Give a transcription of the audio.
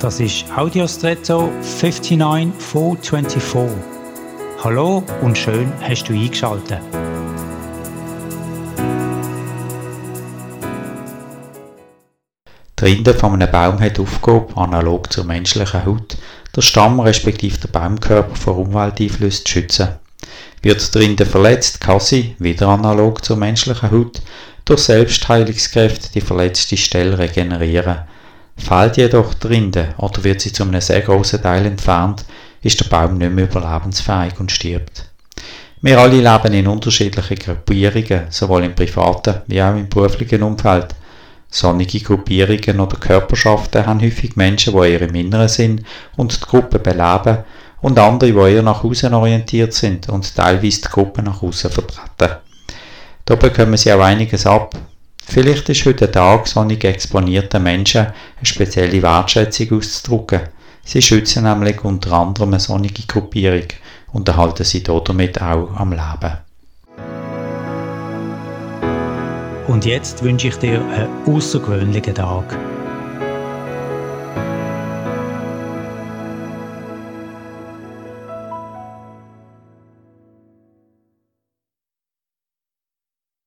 Das ist Audiostretto 59424. Hallo und schön hast du eingeschaltet. Die Rinde von einem Baum hat Aufgabe, analog zur menschlichen Haut, der Stamm respektive der Baumkörper vor Umwelteinflüssen zu schützen. Wird die Rinde verletzt, kann sie, wieder analog zur menschlichen Haut, durch Selbstheilungskräfte die verletzte Stelle regenerieren. Fehlt jedoch die Rinde oder wird sie zu einem sehr großen Teil entfernt, ist der Baum nicht mehr überlebensfähig und stirbt. Wir alle leben in unterschiedlichen Gruppierungen, sowohl im privaten wie auch im beruflichen Umfeld. Sonnige Gruppierungen oder Körperschaften haben häufig Menschen, die eher im Inneren sind und die Gruppe beleben, und andere, die eher nach außen orientiert sind und teilweise die Gruppe nach außen vertreten. Da bekommen sie auch einiges ab. Vielleicht ist heute der Tag sonnig exponierten Menschen eine spezielle Wertschätzung auszudrücken. Sie schützen nämlich unter anderem eine sonnige Gruppierung und erhalten sie damit auch am Leben. Und jetzt wünsche ich dir einen außergewöhnlichen Tag.